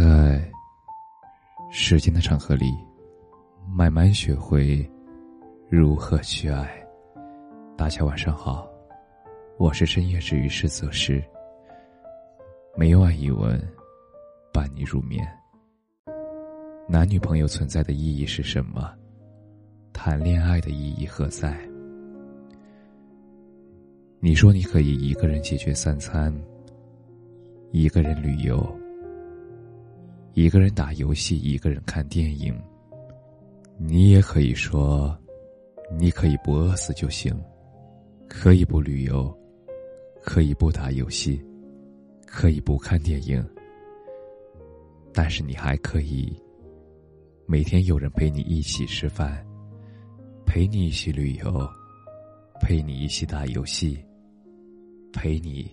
在时间的长河里，慢慢学会如何去爱。大家晚上好，我是深夜治愈师泽师。每晚一文，伴你入眠。男女朋友存在的意义是什么？谈恋爱的意义何在？你说你可以一个人解决三餐，一个人旅游。一个人打游戏，一个人看电影。你也可以说，你可以不饿死就行，可以不旅游，可以不打游戏，可以不看电影。但是你还可以，每天有人陪你一起吃饭，陪你一起旅游，陪你一起打游戏，陪你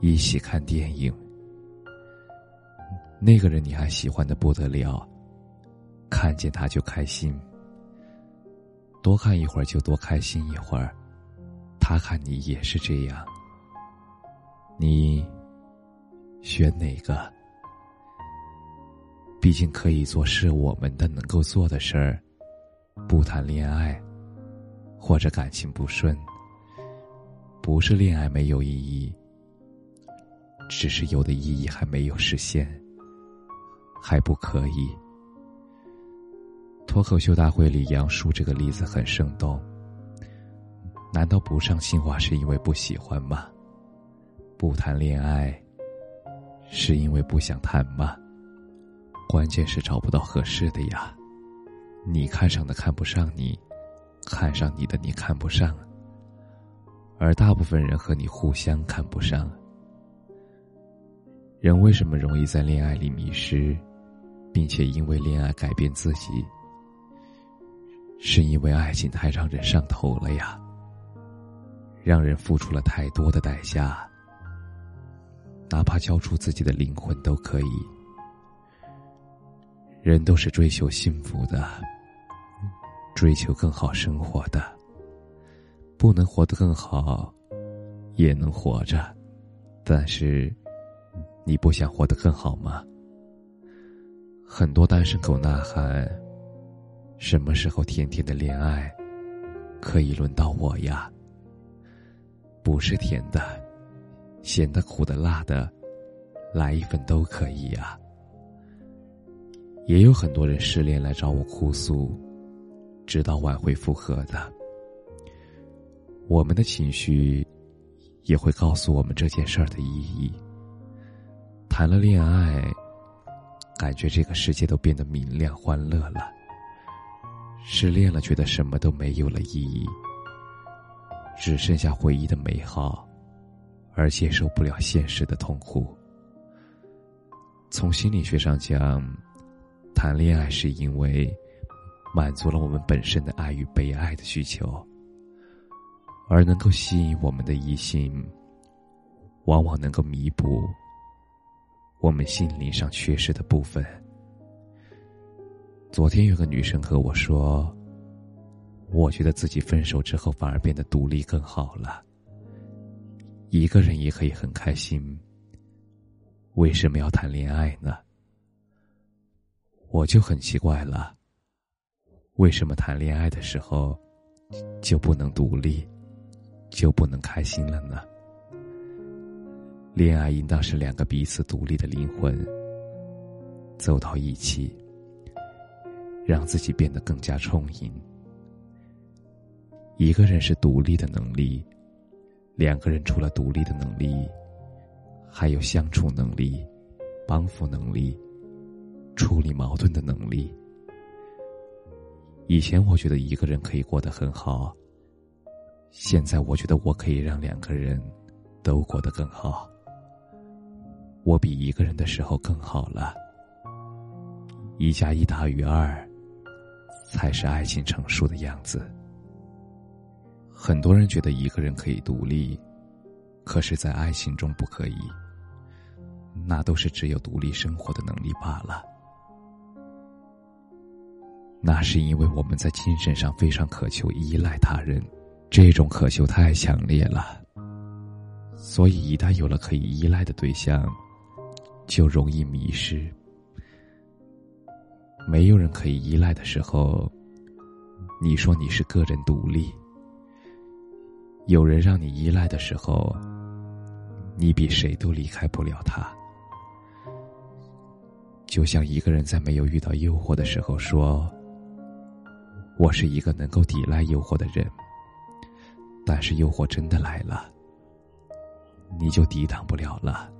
一起看电影。那个人你还喜欢的不得了，看见他就开心，多看一会儿就多开心一会儿，他看你也是这样，你选哪个？毕竟可以做是我们的能够做的事儿，不谈恋爱，或者感情不顺，不是恋爱没有意义，只是有的意义还没有实现。还不可以。脱口秀大会里，杨叔这个例子很生动。难道不上清华是因为不喜欢吗？不谈恋爱，是因为不想谈吗？关键是找不到合适的呀。你看上的看不上你，看上你的你看不上，而大部分人和你互相看不上。人为什么容易在恋爱里迷失？并且因为恋爱改变自己，是因为爱情太让人上头了呀，让人付出了太多的代价，哪怕交出自己的灵魂都可以。人都是追求幸福的，追求更好生活的，不能活得更好，也能活着，但是，你不想活得更好吗？很多单身狗呐喊：“什么时候甜甜的恋爱，可以轮到我呀？”不是甜的，咸的、苦的、辣的，来一份都可以呀。也有很多人失恋来找我哭诉，直到挽回复合的。我们的情绪，也会告诉我们这件事儿的意义。谈了恋爱。感觉这个世界都变得明亮欢乐了。失恋了，觉得什么都没有了意义，只剩下回忆的美好，而接受不了现实的痛苦。从心理学上讲，谈恋爱是因为满足了我们本身的爱与被爱的需求，而能够吸引我们的异性，往往能够弥补。我们心灵上缺失的部分。昨天有个女生和我说：“我觉得自己分手之后反而变得独立更好了，一个人也可以很开心。为什么要谈恋爱呢？”我就很奇怪了，为什么谈恋爱的时候就不能独立，就不能开心了呢？恋爱应当是两个彼此独立的灵魂走到一起，让自己变得更加充盈。一个人是独立的能力，两个人除了独立的能力，还有相处能力、帮扶能力、处理矛盾的能力。以前我觉得一个人可以过得很好，现在我觉得我可以让两个人都过得更好。我比一个人的时候更好了。一加一大于二，才是爱情成熟的样子。很多人觉得一个人可以独立，可是，在爱情中不可以。那都是只有独立生活的能力罢了。那是因为我们在精神上非常渴求依赖他人，这种渴求太强烈了。所以，一旦有了可以依赖的对象，就容易迷失。没有人可以依赖的时候，你说你是个人独立；有人让你依赖的时候，你比谁都离开不了他。就像一个人在没有遇到诱惑的时候说：“我是一个能够抵赖诱惑的人。”但是诱惑真的来了，你就抵挡不了了。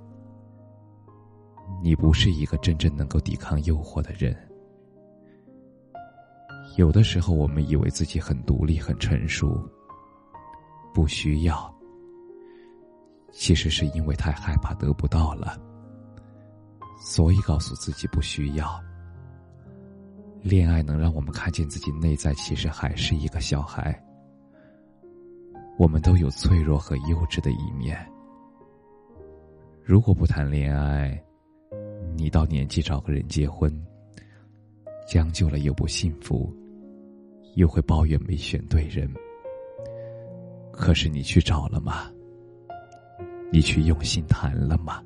你不是一个真正能够抵抗诱惑的人。有的时候，我们以为自己很独立、很成熟，不需要。其实是因为太害怕得不到了，所以告诉自己不需要。恋爱能让我们看见自己内在其实还是一个小孩。我们都有脆弱和幼稚的一面。如果不谈恋爱，你到年纪找个人结婚，将就了又不幸福，又会抱怨没选对人。可是你去找了吗？你去用心谈了吗？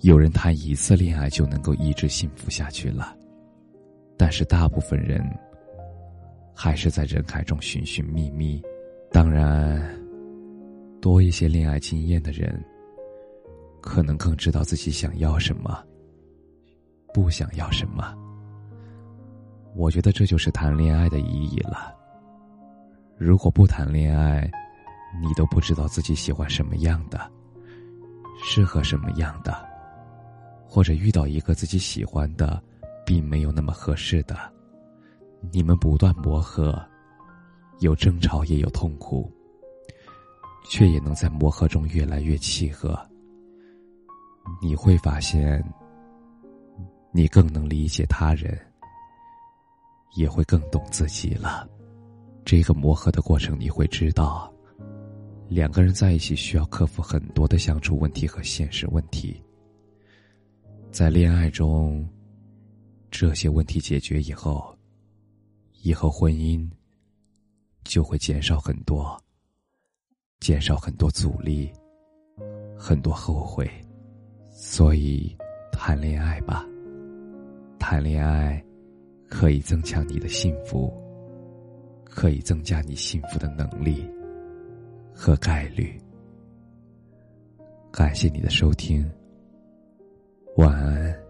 有人谈一次恋爱就能够一直幸福下去了，但是大部分人还是在人海中寻寻觅觅。当然，多一些恋爱经验的人，可能更知道自己想要什么，不想要什么。我觉得这就是谈恋爱的意义了。如果不谈恋爱，你都不知道自己喜欢什么样的，适合什么样的，或者遇到一个自己喜欢的，并没有那么合适的，你们不断磨合。有争吵，也有痛苦，却也能在磨合中越来越契合。你会发现，你更能理解他人，也会更懂自己了。这个磨合的过程，你会知道，两个人在一起需要克服很多的相处问题和现实问题。在恋爱中，这些问题解决以后，以后婚姻。就会减少很多，减少很多阻力，很多后悔，所以谈恋爱吧。谈恋爱可以增强你的幸福，可以增加你幸福的能力和概率。感谢你的收听，晚安。